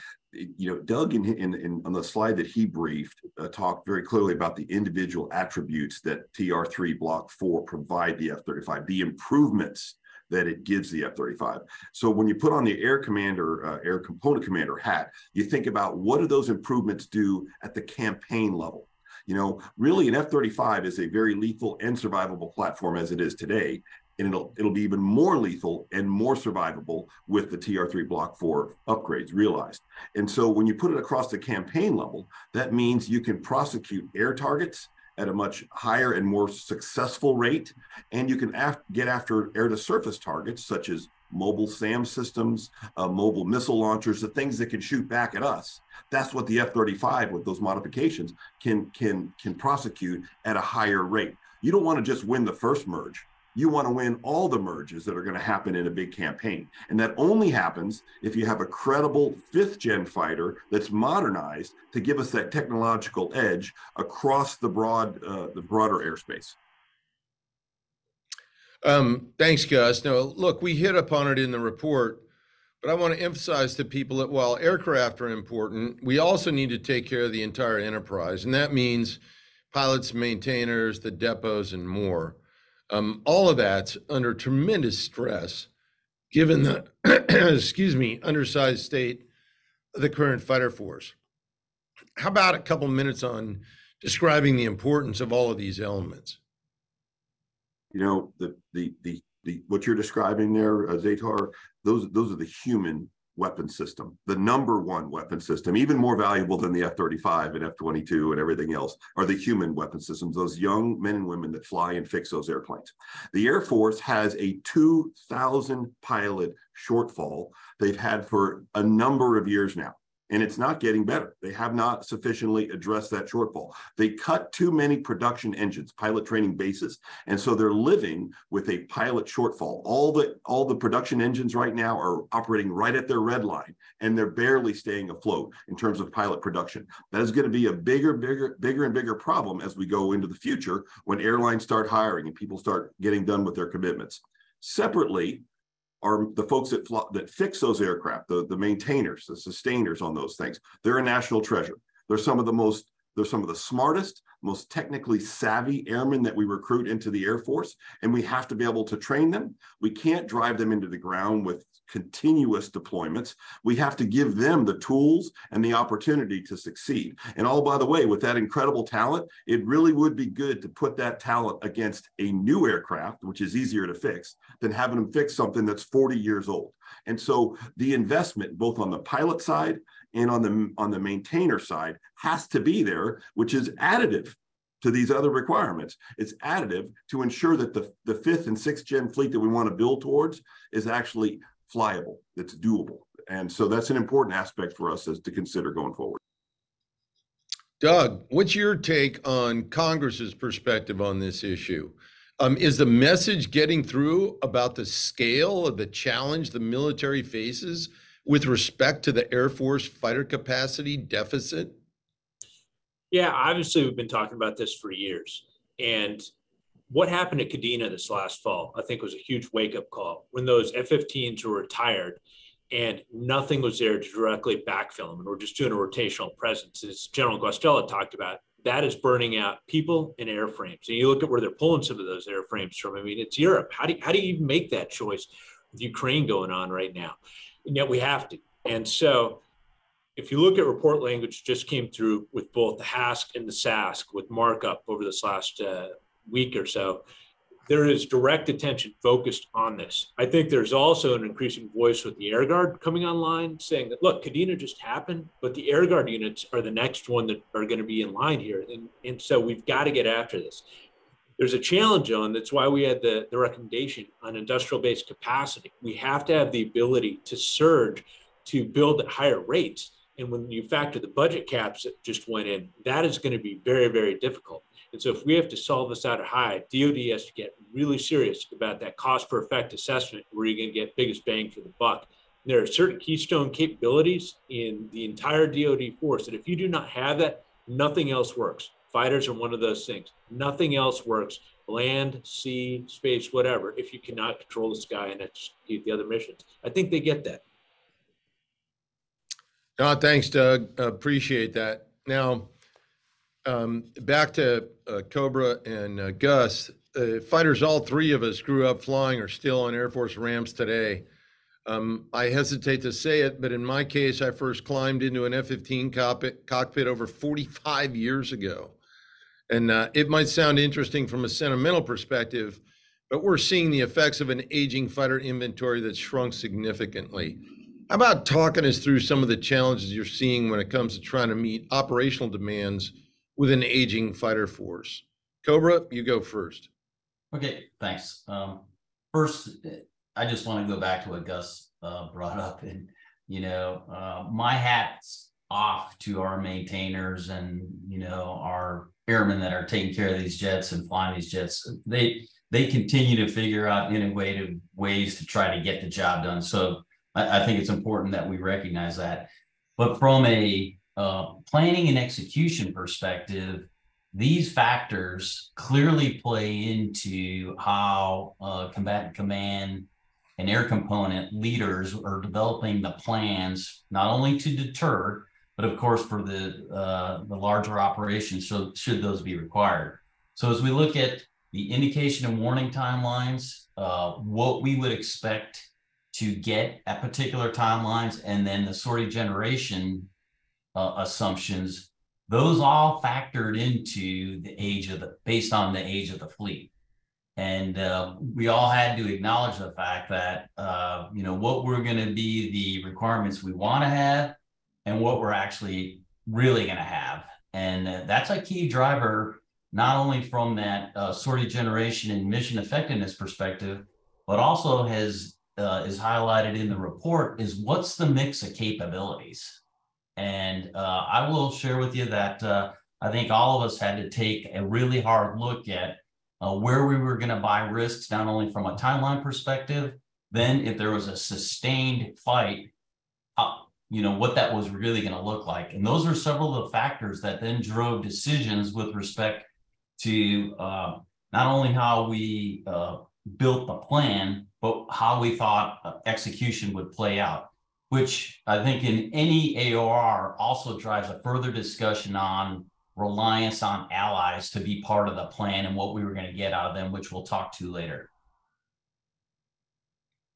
you know, Doug in, in, in on the slide that he briefed uh, talked very clearly about the individual attributes that TR3 Block 4 provide the F 35, the improvements that it gives the F-35. So when you put on the air commander, uh, air component commander hat, you think about what do those improvements do at the campaign level? You know, really an F-35 is a very lethal and survivable platform as it is today. And it'll it'll be even more lethal and more survivable with the TR3 Block 4 upgrades realized. And so when you put it across the campaign level, that means you can prosecute air targets at a much higher and more successful rate. And you can af- get after air to surface targets such as mobile SAM systems, uh, mobile missile launchers, the things that can shoot back at us. That's what the F-35 with those modifications can can can prosecute at a higher rate. You don't want to just win the first merge you want to win all the merges that are going to happen in a big campaign. And that only happens if you have a credible fifth gen fighter that's modernized to give us that technological edge across the broad, uh, the broader airspace. Um, thanks, Gus. Now, look, we hit upon it in the report, but I want to emphasize to people that while aircraft are important, we also need to take care of the entire enterprise. And that means pilots, maintainers, the depots, and more. Um, all of that's under tremendous stress, given the, excuse me, undersized state of the current fighter force. How about a couple minutes on describing the importance of all of these elements? You know, the the the, the what you're describing there, uh, Zatar, those those are the human weapon system, the number one weapon system, even more valuable than the F 35 and F 22 and everything else, are the human weapon systems, those young men and women that fly and fix those airplanes. The Air Force has a 2,000 pilot shortfall they've had for a number of years now and it's not getting better. They have not sufficiently addressed that shortfall. They cut too many production engines, pilot training bases, and so they're living with a pilot shortfall. All the all the production engines right now are operating right at their red line, and they're barely staying afloat in terms of pilot production. That is going to be a bigger, bigger, bigger and bigger problem as we go into the future when airlines start hiring and people start getting done with their commitments. Separately, are the folks that that fix those aircraft, the, the maintainers, the sustainers on those things. They're a national treasure. They're some of the most, they're some of the smartest, most technically savvy airmen that we recruit into the Air Force, and we have to be able to train them. We can't drive them into the ground with continuous deployments. We have to give them the tools and the opportunity to succeed. And all by the way, with that incredible talent, it really would be good to put that talent against a new aircraft, which is easier to fix than having them fix something that's 40 years old. And so the investment, both on the pilot side and on the on the maintainer side, has to be there, which is additive to these other requirements. It's additive to ensure that the, the fifth and sixth gen fleet that we want to build towards is actually flyable, it's doable. And so that's an important aspect for us as to consider going forward. Doug, what's your take on Congress's perspective on this issue? Um, is the message getting through about the scale of the challenge the military faces with respect to the Air Force fighter capacity deficit? Yeah, obviously, we've been talking about this for years. And what happened at Kadena this last fall, I think was a huge wake up call when those F 15s were retired and nothing was there to directly backfill them. And we're just doing a rotational presence. As General Guastella talked about, that is burning out people and airframes. And you look at where they're pulling some of those airframes from. I mean, it's Europe. How do you, how do you even make that choice with Ukraine going on right now? And yet we have to. And so if you look at report language just came through with both the HASC and the SASC with markup over this last uh, week or so, there is direct attention focused on this. I think there's also an increasing voice with the Air Guard coming online saying that, look, Kadena just happened, but the Air Guard units are the next one that are going to be in line here. And, and so we've got to get after this. There's a challenge on, that's why we had the, the recommendation on industrial based capacity. We have to have the ability to surge to build at higher rates. And when you factor the budget caps that just went in, that is going to be very, very difficult. And so if we have to solve this out of high, DOD has to get really serious about that cost per effect assessment where you're going to get biggest bang for the buck. There are certain keystone capabilities in the entire DoD force that if you do not have that, nothing else works. Fighters are one of those things. Nothing else works. Land, sea, space, whatever, if you cannot control the sky and execute the other missions. I think they get that. No, thanks, Doug. Appreciate that. Now, um, back to uh, Cobra and uh, Gus. Uh, fighters, all three of us grew up flying or still on Air Force Rams today. Um, I hesitate to say it, but in my case, I first climbed into an F 15 cockpit, cockpit over 45 years ago. And uh, it might sound interesting from a sentimental perspective, but we're seeing the effects of an aging fighter inventory that's shrunk significantly. How about talking us through some of the challenges you're seeing when it comes to trying to meet operational demands with an aging fighter force? Cobra, you go first. Okay, thanks. Um, first, I just want to go back to what Gus uh, brought up, and you know, uh, my hats off to our maintainers and you know our airmen that are taking care of these jets and flying these jets. They they continue to figure out innovative ways to try to get the job done. So I, I think it's important that we recognize that. But from a uh, planning and execution perspective, these factors clearly play into how uh, combatant command and air component leaders are developing the plans not only to deter, but of course for the uh, the larger operations. So should those be required? So as we look at the indication and warning timelines, uh, what we would expect to get at particular timelines, and then the sortie generation uh, assumptions, those all factored into the age of the based on the age of the fleet. And uh, we all had to acknowledge the fact that uh, you know what we're going to be the requirements we want to have, and what we're actually really going to have, and that's a key driver not only from that uh, sortie generation and mission effectiveness perspective, but also has uh, is highlighted in the report is what's the mix of capabilities. And uh, I will share with you that uh, I think all of us had to take a really hard look at uh, where we were going to buy risks, not only from a timeline perspective, then if there was a sustained fight, uh, you know, what that was really going to look like. And those are several of the factors that then drove decisions with respect to uh, not only how we uh, built the plan, but how we thought uh, execution would play out, which I think in any AOR also drives a further discussion on reliance on allies to be part of the plan and what we were going to get out of them, which we'll talk to later.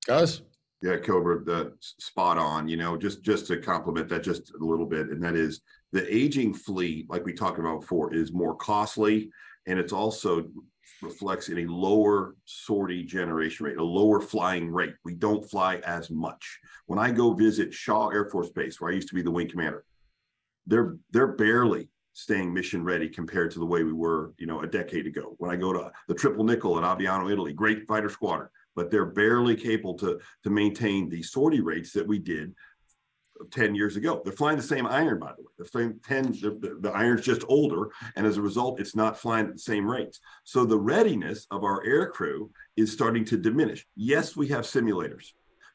Gus? Yeah, Cobra, the spot on, you know, just just to complement that just a little bit, and that is the aging fleet, like we talked about before, is more costly and it's also reflects in a lower sortie generation rate, a lower flying rate. We don't fly as much. When I go visit Shaw Air Force Base, where I used to be the wing commander, they're they're barely staying mission ready compared to the way we were, you know, a decade ago. When I go to the Triple Nickel in Aviano, Italy, great fighter squadron, but they're barely capable to to maintain the sortie rates that we did 10 years ago. They're flying the same iron, by the way. The same 10, the, the, iron's just older. And as a result, it's not flying at the same rates. So the readiness of our air crew is starting to diminish. Yes, we have simulators,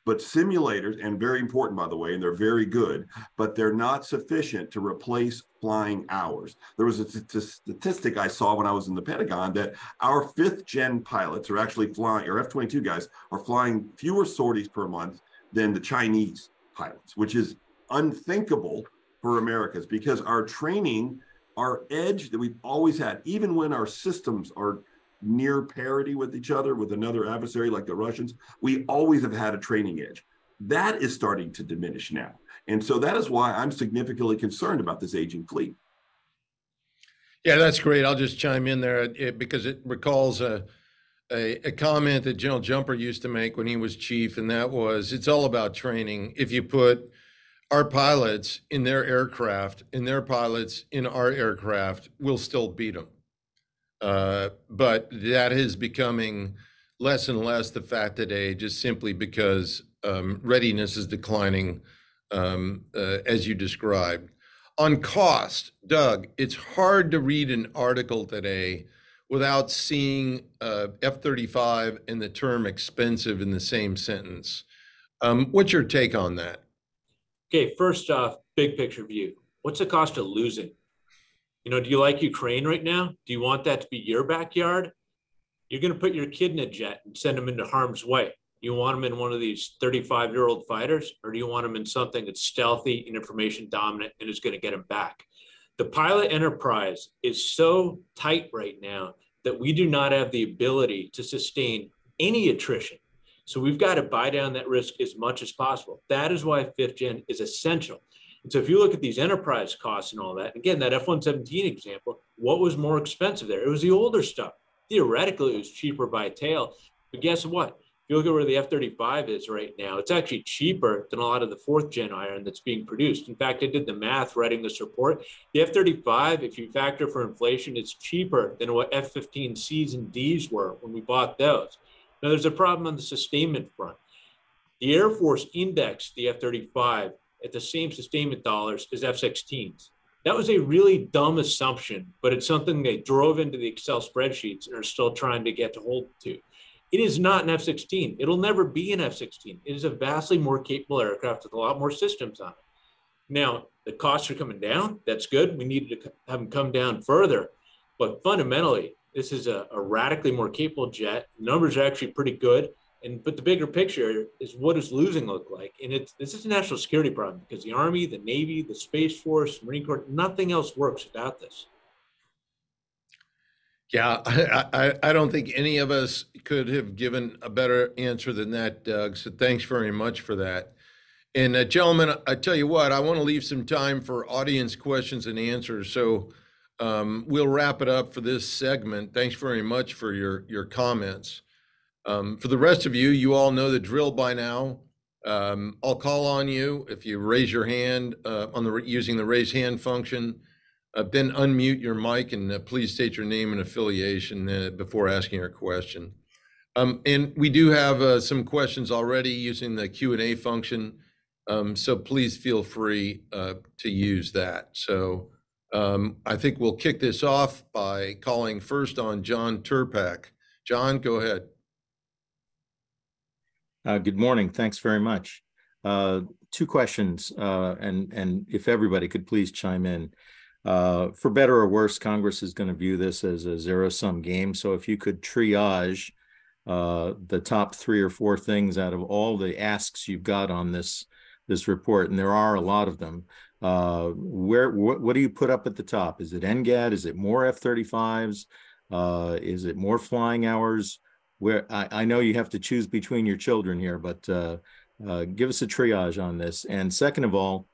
but simulators, and very important, by the way, and they're very good, but they're not sufficient to replace flying hours. There was a statistic I saw when I was in the Pentagon that our fifth gen pilots are actually flying, or F 22 guys are flying fewer sorties per month than the Chinese pilots, which is unthinkable for Americans because our training, our edge that we've always had, even when our systems are near parity with each other with another adversary like the Russians, we always have had a training edge. That is starting to diminish now. And so that is why I'm significantly concerned about this aging fleet. Yeah, that's great. I'll just chime in there uh, it, because it recalls a a, a comment that General Jumper used to make when he was chief, and that was it's all about training. If you put our pilots in their aircraft and their pilots in our aircraft, we'll still beat them. Uh, but that is becoming less and less the fact today, just simply because um, readiness is declining, um, uh, as you described. On cost, Doug, it's hard to read an article today without seeing uh, F-35 and the term expensive in the same sentence. Um, What's your take on that? Okay, first off, big picture view. What's the cost of losing? You know, do you like Ukraine right now? Do you want that to be your backyard? You're going to put your kid in a jet and send him into harm's way. You want him in one of these 35 year old fighters, or do you want him in something that's stealthy and information dominant and is going to get him back? The pilot enterprise is so tight right now that we do not have the ability to sustain any attrition. So we've got to buy down that risk as much as possible. That is why fifth gen is essential. And so if you look at these enterprise costs and all that, again, that F-117 example, what was more expensive there? It was the older stuff. Theoretically, it was cheaper by tail. But guess what? If you look at where the F-35 is right now, it's actually cheaper than a lot of the fourth gen iron that's being produced. In fact, I did the math writing this report. The F-35, if you factor for inflation, it's cheaper than what F-15Cs and Ds were when we bought those. Now, there's a problem on the sustainment front. The Air Force indexed the F 35 at the same sustainment dollars as F 16s. That was a really dumb assumption, but it's something they drove into the Excel spreadsheets and are still trying to get to hold to. It is not an F 16. It'll never be an F 16. It is a vastly more capable aircraft with a lot more systems on it. Now, the costs are coming down. That's good. We needed to have them come down further. But fundamentally, this is a, a radically more capable jet. Numbers are actually pretty good. And but the bigger picture is what does losing look like? And it's this is a national security problem because the Army, the Navy, the Space Force, Marine Corps, nothing else works without this. Yeah, I, I, I don't think any of us could have given a better answer than that, Doug. So thanks very much for that. And uh, gentlemen, I tell you what, I want to leave some time for audience questions and answers. So um, we'll wrap it up for this segment. Thanks very much for your your comments. Um, for the rest of you, you all know the drill by now. Um, I'll call on you if you raise your hand uh, on the using the raise hand function. Uh, then unmute your mic and uh, please state your name and affiliation uh, before asking your question. Um, and we do have uh, some questions already using the Q and A function, um, so please feel free uh, to use that. So. Um, I think we'll kick this off by calling first on John Tirpak. John, go ahead. Uh, good morning. Thanks very much. Uh, two questions, uh, and and if everybody could please chime in. Uh, for better or worse, Congress is going to view this as a zero-sum game. So if you could triage uh, the top three or four things out of all the asks you've got on this this report, and there are a lot of them. Uh, where what, what do you put up at the top? Is it NGAD? Is it more F-35s? Uh, is it more flying hours? Where I, I know you have to choose between your children here, but uh, uh, give us a triage on this. And second of all,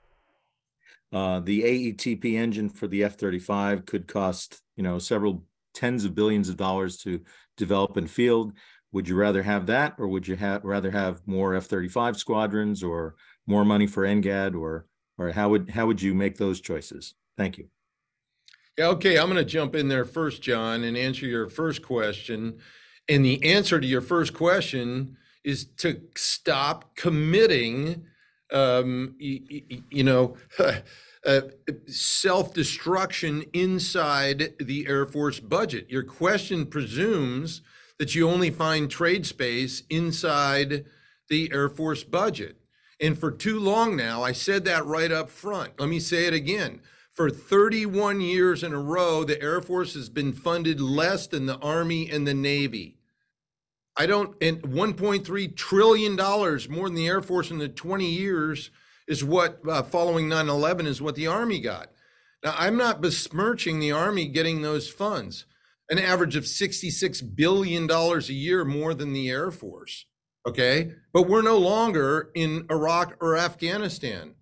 uh, the AETP engine for the F-35 could cost you know several tens of billions of dollars to develop and field. Would you rather have that, or would you have rather have more F-35 squadrons, or more money for NGAD, or or how would how would you make those choices? Thank you. Yeah, okay, I'm going to jump in there first, John, and answer your first question. And the answer to your first question is to stop committing, um, you, you know, uh, self destruction inside the Air Force budget. Your question presumes that you only find trade space inside the Air Force budget. And for too long now, I said that right up front. Let me say it again. For 31 years in a row, the Air Force has been funded less than the Army and the Navy. I don't, and $1.3 trillion more than the Air Force in the 20 years is what, uh, following 9 11, is what the Army got. Now, I'm not besmirching the Army getting those funds, an average of $66 billion a year more than the Air Force. Okay. But we're no longer in Iraq or Afghanistan.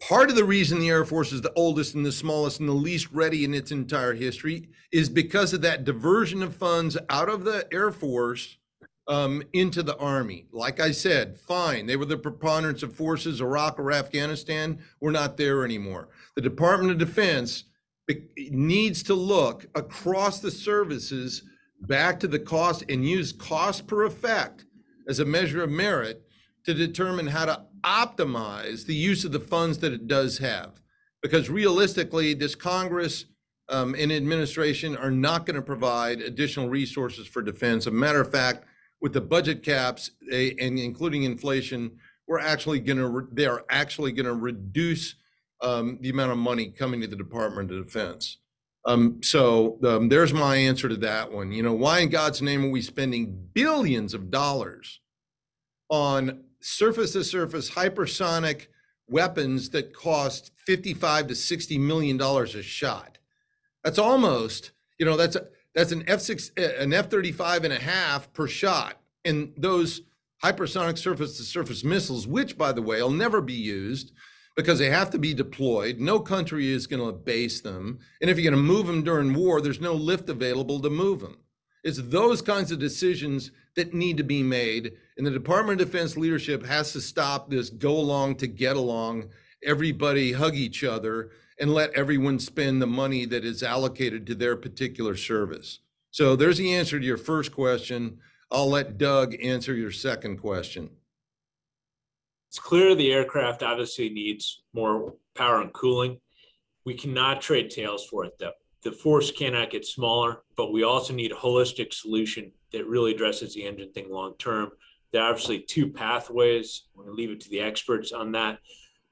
Part of the reason the Air Force is the oldest and the smallest and the least ready in its entire history is because of that diversion of funds out of the Air Force um, into the Army. Like I said, fine, they were the preponderance of forces, Iraq or Afghanistan. We're not there anymore. The Department of Defense needs to look across the services back to the cost and use cost per effect as a measure of merit to determine how to optimize the use of the funds that it does have. Because realistically, this Congress um, and administration are not going to provide additional resources for defense. As A matter of fact, with the budget caps eh, and including inflation, we're actually going to, they are actually going to reduce um, the amount of money coming to the Department of Defense. Um, so um, there's my answer to that one. You know, why in God's name are we spending billions of dollars on surface to surface hypersonic weapons that cost 55 to 60 million dollars a shot? That's almost, you know, that's a, that's an F6 eh, an F35 and a half per shot. And those hypersonic surface to surface missiles, which by the way will never be used because they have to be deployed. No country is going to base them. And if you're going to move them during war, there's no lift available to move them. It's those kinds of decisions that need to be made. And the Department of Defense leadership has to stop this go along to get along, everybody hug each other, and let everyone spend the money that is allocated to their particular service. So there's the answer to your first question. I'll let Doug answer your second question. It's clear the aircraft obviously needs more power and cooling. We cannot trade tails for it though. The force cannot get smaller, but we also need a holistic solution that really addresses the engine thing long term. There are obviously two pathways. I'm going to leave it to the experts on that.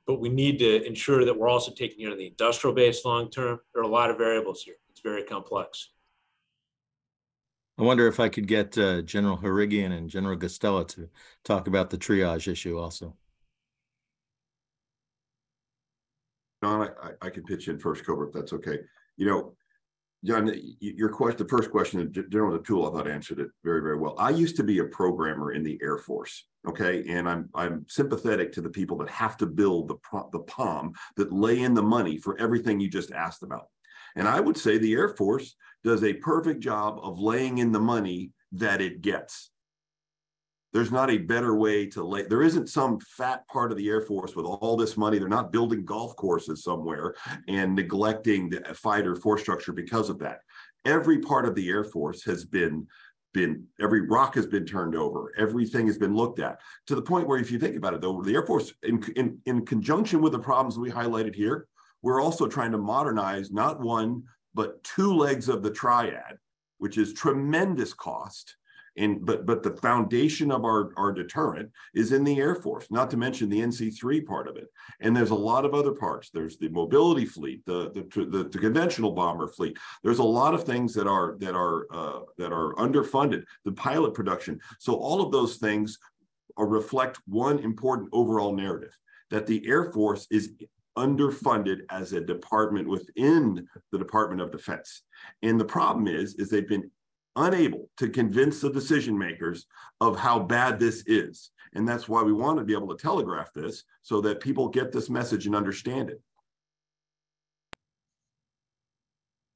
But we need to ensure that we're also taking care of the industrial base long term. There are a lot of variables here. It's very complex. I wonder if I could get uh, General Harrigian and General Guastella to talk about the triage issue also. John, I, I, I can pitch in first, Cobra, if that's okay. You know, John, your question, the first question, Gen- General Tool, I thought answered it very, very well. I used to be a programmer in the Air Force, okay? And I'm, I'm sympathetic to the people that have to build the, the POM that lay in the money for everything you just asked about. And I would say the Air Force does a perfect job of laying in the money that it gets. There's not a better way to lay, there isn't some fat part of the Air Force with all this money. They're not building golf courses somewhere and neglecting the uh, fighter force structure because of that. Every part of the Air Force has been been every rock has been turned over everything has been looked at to the point where if you think about it though the air force in, in, in conjunction with the problems we highlighted here we're also trying to modernize not one but two legs of the triad which is tremendous cost and but but the foundation of our our deterrent is in the air force not to mention the nc3 part of it. And there's a lot of other parts. There's the mobility fleet the the, the, the conventional bomber fleet. There's a lot of things that are that are uh, that are underfunded the pilot production. So all of those things are reflect one important overall narrative that the air force is underfunded as a department within the department of defense. And the problem is is they've been unable to convince the decision makers of how bad this is. And that's why we want to be able to telegraph this so that people get this message and understand it.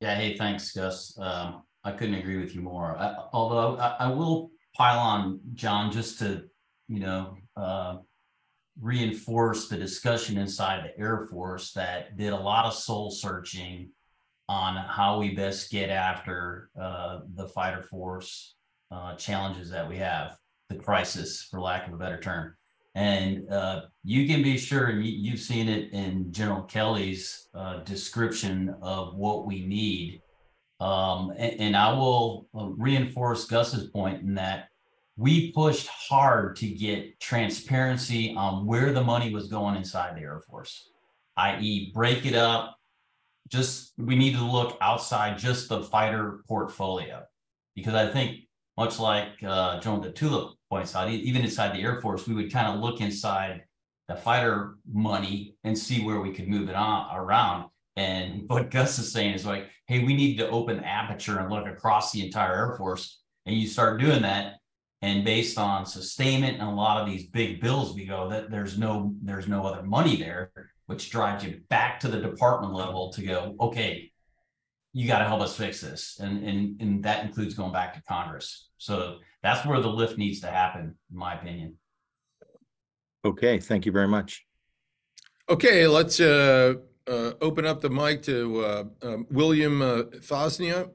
Yeah, hey, thanks, Gus. Um, I couldn't agree with you more. I, although I, I will pile on John just to, you know, uh, reinforce the discussion inside the Air Force that did a lot of soul searching on how we best get after uh, the fighter force uh, challenges that we have, the crisis, for lack of a better term. And uh, you can be sure, you, you've seen it in General Kelly's uh, description of what we need. Um, and, and I will uh, reinforce Gus's point in that we pushed hard to get transparency on where the money was going inside the Air Force, i.e., break it up. Just we need to look outside just the fighter portfolio because I think much like uh, Gen Deptula points out, even inside the Air Force, we would kind of look inside the fighter money and see where we could move it on around. And what Gus is saying is like, hey, we need to open the aperture and look across the entire Air Force. And you start doing that, and based on sustainment and a lot of these big bills, we go that there's no there's no other money there, which drives you back to the department level to go, okay, you got to help us fix this, and and and that includes going back to Congress. So that's where the lift needs to happen, in my opinion. Okay, thank you very much. Okay, let's uh, uh, open up the mic to uh, um, William uh, Thosnia.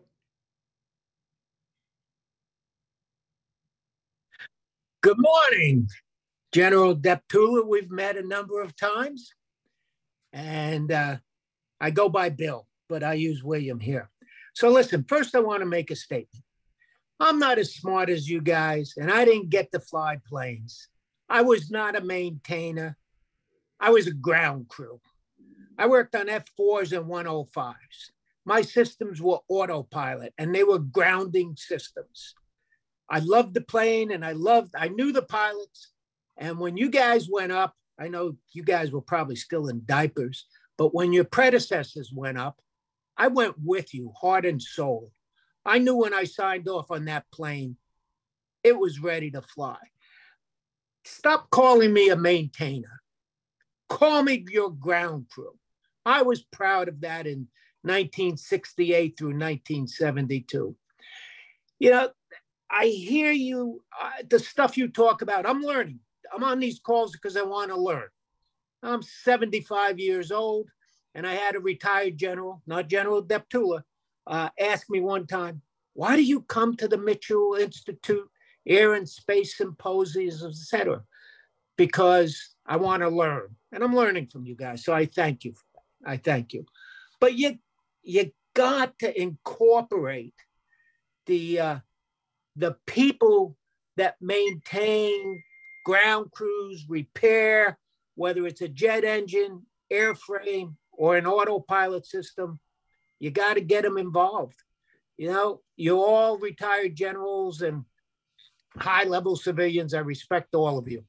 Good morning, General Deptula. We've met a number of times. And uh, I go by Bill, but I use William here. So listen, first I want to make a statement. I'm not as smart as you guys, and I didn't get to fly planes. I was not a maintainer. I was a ground crew. I worked on F4s and 105s. My systems were autopilot and they were grounding systems. I loved the plane and I loved, I knew the pilots. And when you guys went up, I know you guys were probably still in diapers, but when your predecessors went up, I went with you, heart and soul. I knew when I signed off on that plane, it was ready to fly. Stop calling me a maintainer. Call me your ground crew. I was proud of that in 1968 through 1972. You know, I hear you, uh, the stuff you talk about. I'm learning. I'm on these calls because I want to learn. I'm 75 years old, and I had a retired general, not General Deptula, uh, ask me one time, why do you come to the Mitchell Institute Air and Space Symposiums, etc.? Because I want to learn, and I'm learning from you guys. So I thank you. I thank you. But you you got to incorporate the uh, the people that maintain ground crews, repair, whether it's a jet engine, airframe, or an autopilot system. You got to get them involved. You know, you're all retired generals and high level civilians. I respect all of you.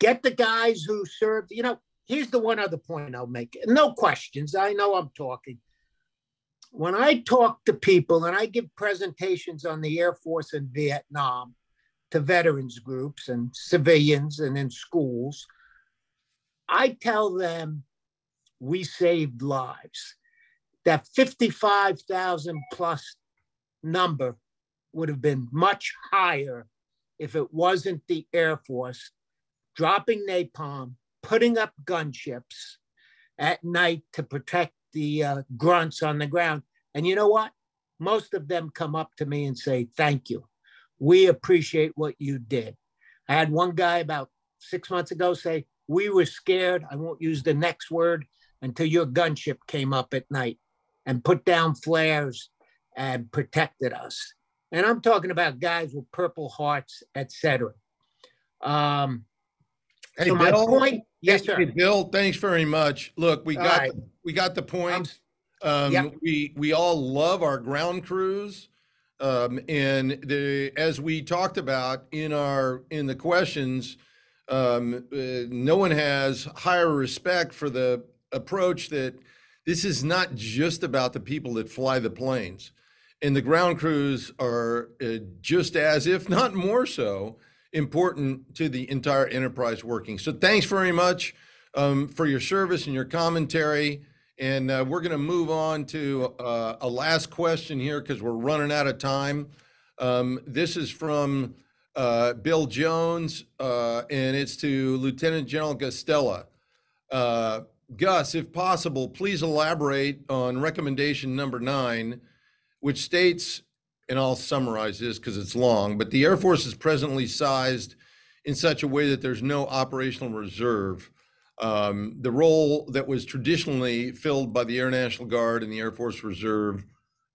Get the guys who served, you know, here's the one other point I'll make. No questions. I know I'm talking. When I talk to people and I give presentations on the Air Force in Vietnam to veterans groups and civilians and in schools, I tell them we saved lives. That 55,000 plus number would have been much higher if it wasn't the Air Force dropping napalm, putting up gunships at night to protect the uh, grunts on the ground. And you know what? Most of them come up to me and say, Thank you. We appreciate what you did. I had one guy about six months ago say, We were scared. I won't use the next word until your gunship came up at night and put down flares and protected us. And I'm talking about guys with purple hearts, etc. Um, Hey, so my Bill. point, yes, sir. Hey, Bill, thanks very much. Look, we All got, right. we got the point. Um, Um, Yep. we, we all love our ground crews. Um, and the, as we talked about in our, in the questions, um, uh, no one has higher respect for the approach that this is not just about the people that fly the planes. And the ground crews are uh, just as, if not more so, important to the entire enterprise working. So thanks very much um, for your service and your commentary. And uh, we're going to move on to uh, a last question here because we're running out of time. Um, this is from uh, Bill Jones, uh, and it's to Lieutenant General Guastella. Uh, Gus, if possible, please elaborate on recommendation number nine, which states, and I'll summarize this because it's long, but the Air Force is presently sized in such a way that there's no operational reserve. Um, the role that was traditionally filled by the Air National Guard and the Air Force Reserve,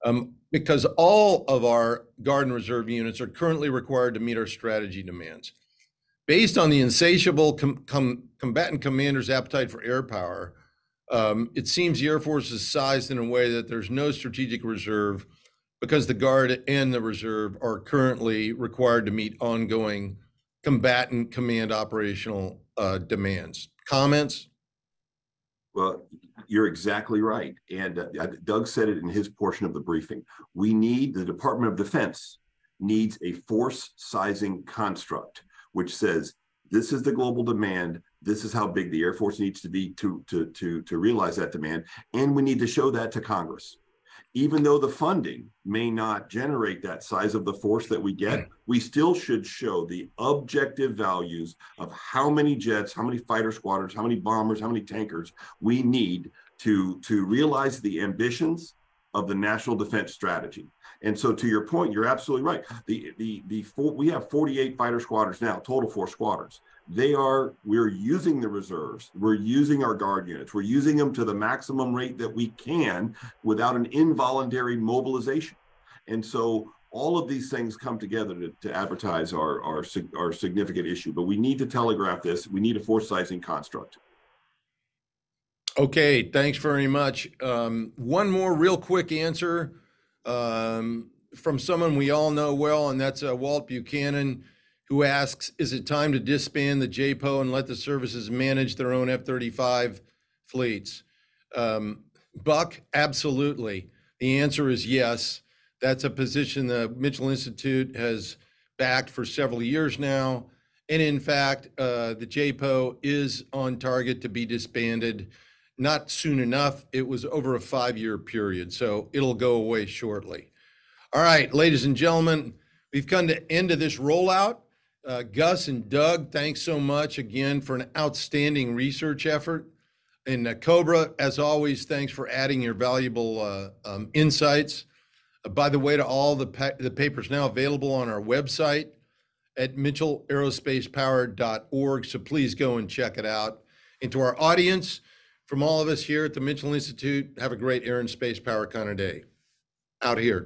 um, because all of our Guard and Reserve units are currently required to meet our strategy demands. Based on the insatiable com- com- combatant commander's appetite for air power, um, it seems the Air Force is sized in a way that there's no strategic reserve because the Guard and the Reserve are currently required to meet ongoing combatant command operational uh, demands. Comments? Well, you're exactly right. And uh, Doug said it in his portion of the briefing. We need, the Department of Defense needs a force sizing construct, which says this is the global demand. This is how big the Air Force needs to be to, to, to, to realize that demand. And we need to show that to Congress. Even though the funding may not generate that size of the force that we get, we still should show the objective values of how many jets, how many fighter squadrons, how many bombers, how many tankers we need to, to realize the ambitions of the national defense strategy. And so to your point, you're absolutely right. The, the, the, four, we have 48 fighter squadrons now, total four squadrons they are we're using the reserves. We're using our guard units. We're using them to the maximum rate that we can without an involuntary mobilization. And so all of these things come together to, to advertise our, our our significant issue. But we need to telegraph this. We need a force sizing construct. Okay, thanks very much. Um, one more real quick answer um, from someone we all know well, and that's uh, Walt Buchanan, who asks, "Is it time to disband the JPO and let the services manage their own F-35 fleets?" Um, Buck, absolutely. The answer is yes. That's a position the Mitchell Institute has backed for several years now. And in fact, uh, the JPO is on target to be disbanded not soon enough. It was over a five-year period, so it'll go away shortly. All right, ladies and gentlemen, we've come to end of this rollout. Uh, Gus and Doug, thanks so much again for an outstanding research effort. And uh, Cobra, as always, thanks for adding your valuable uh, um, insights. Uh, by the way, to all the pa- the papers now available on our website at mitchellaerospacepower.org. So please go and check it out. And to our audience, from all of us here at the Mitchell Institute, have a great air and space power kind of day. Out here.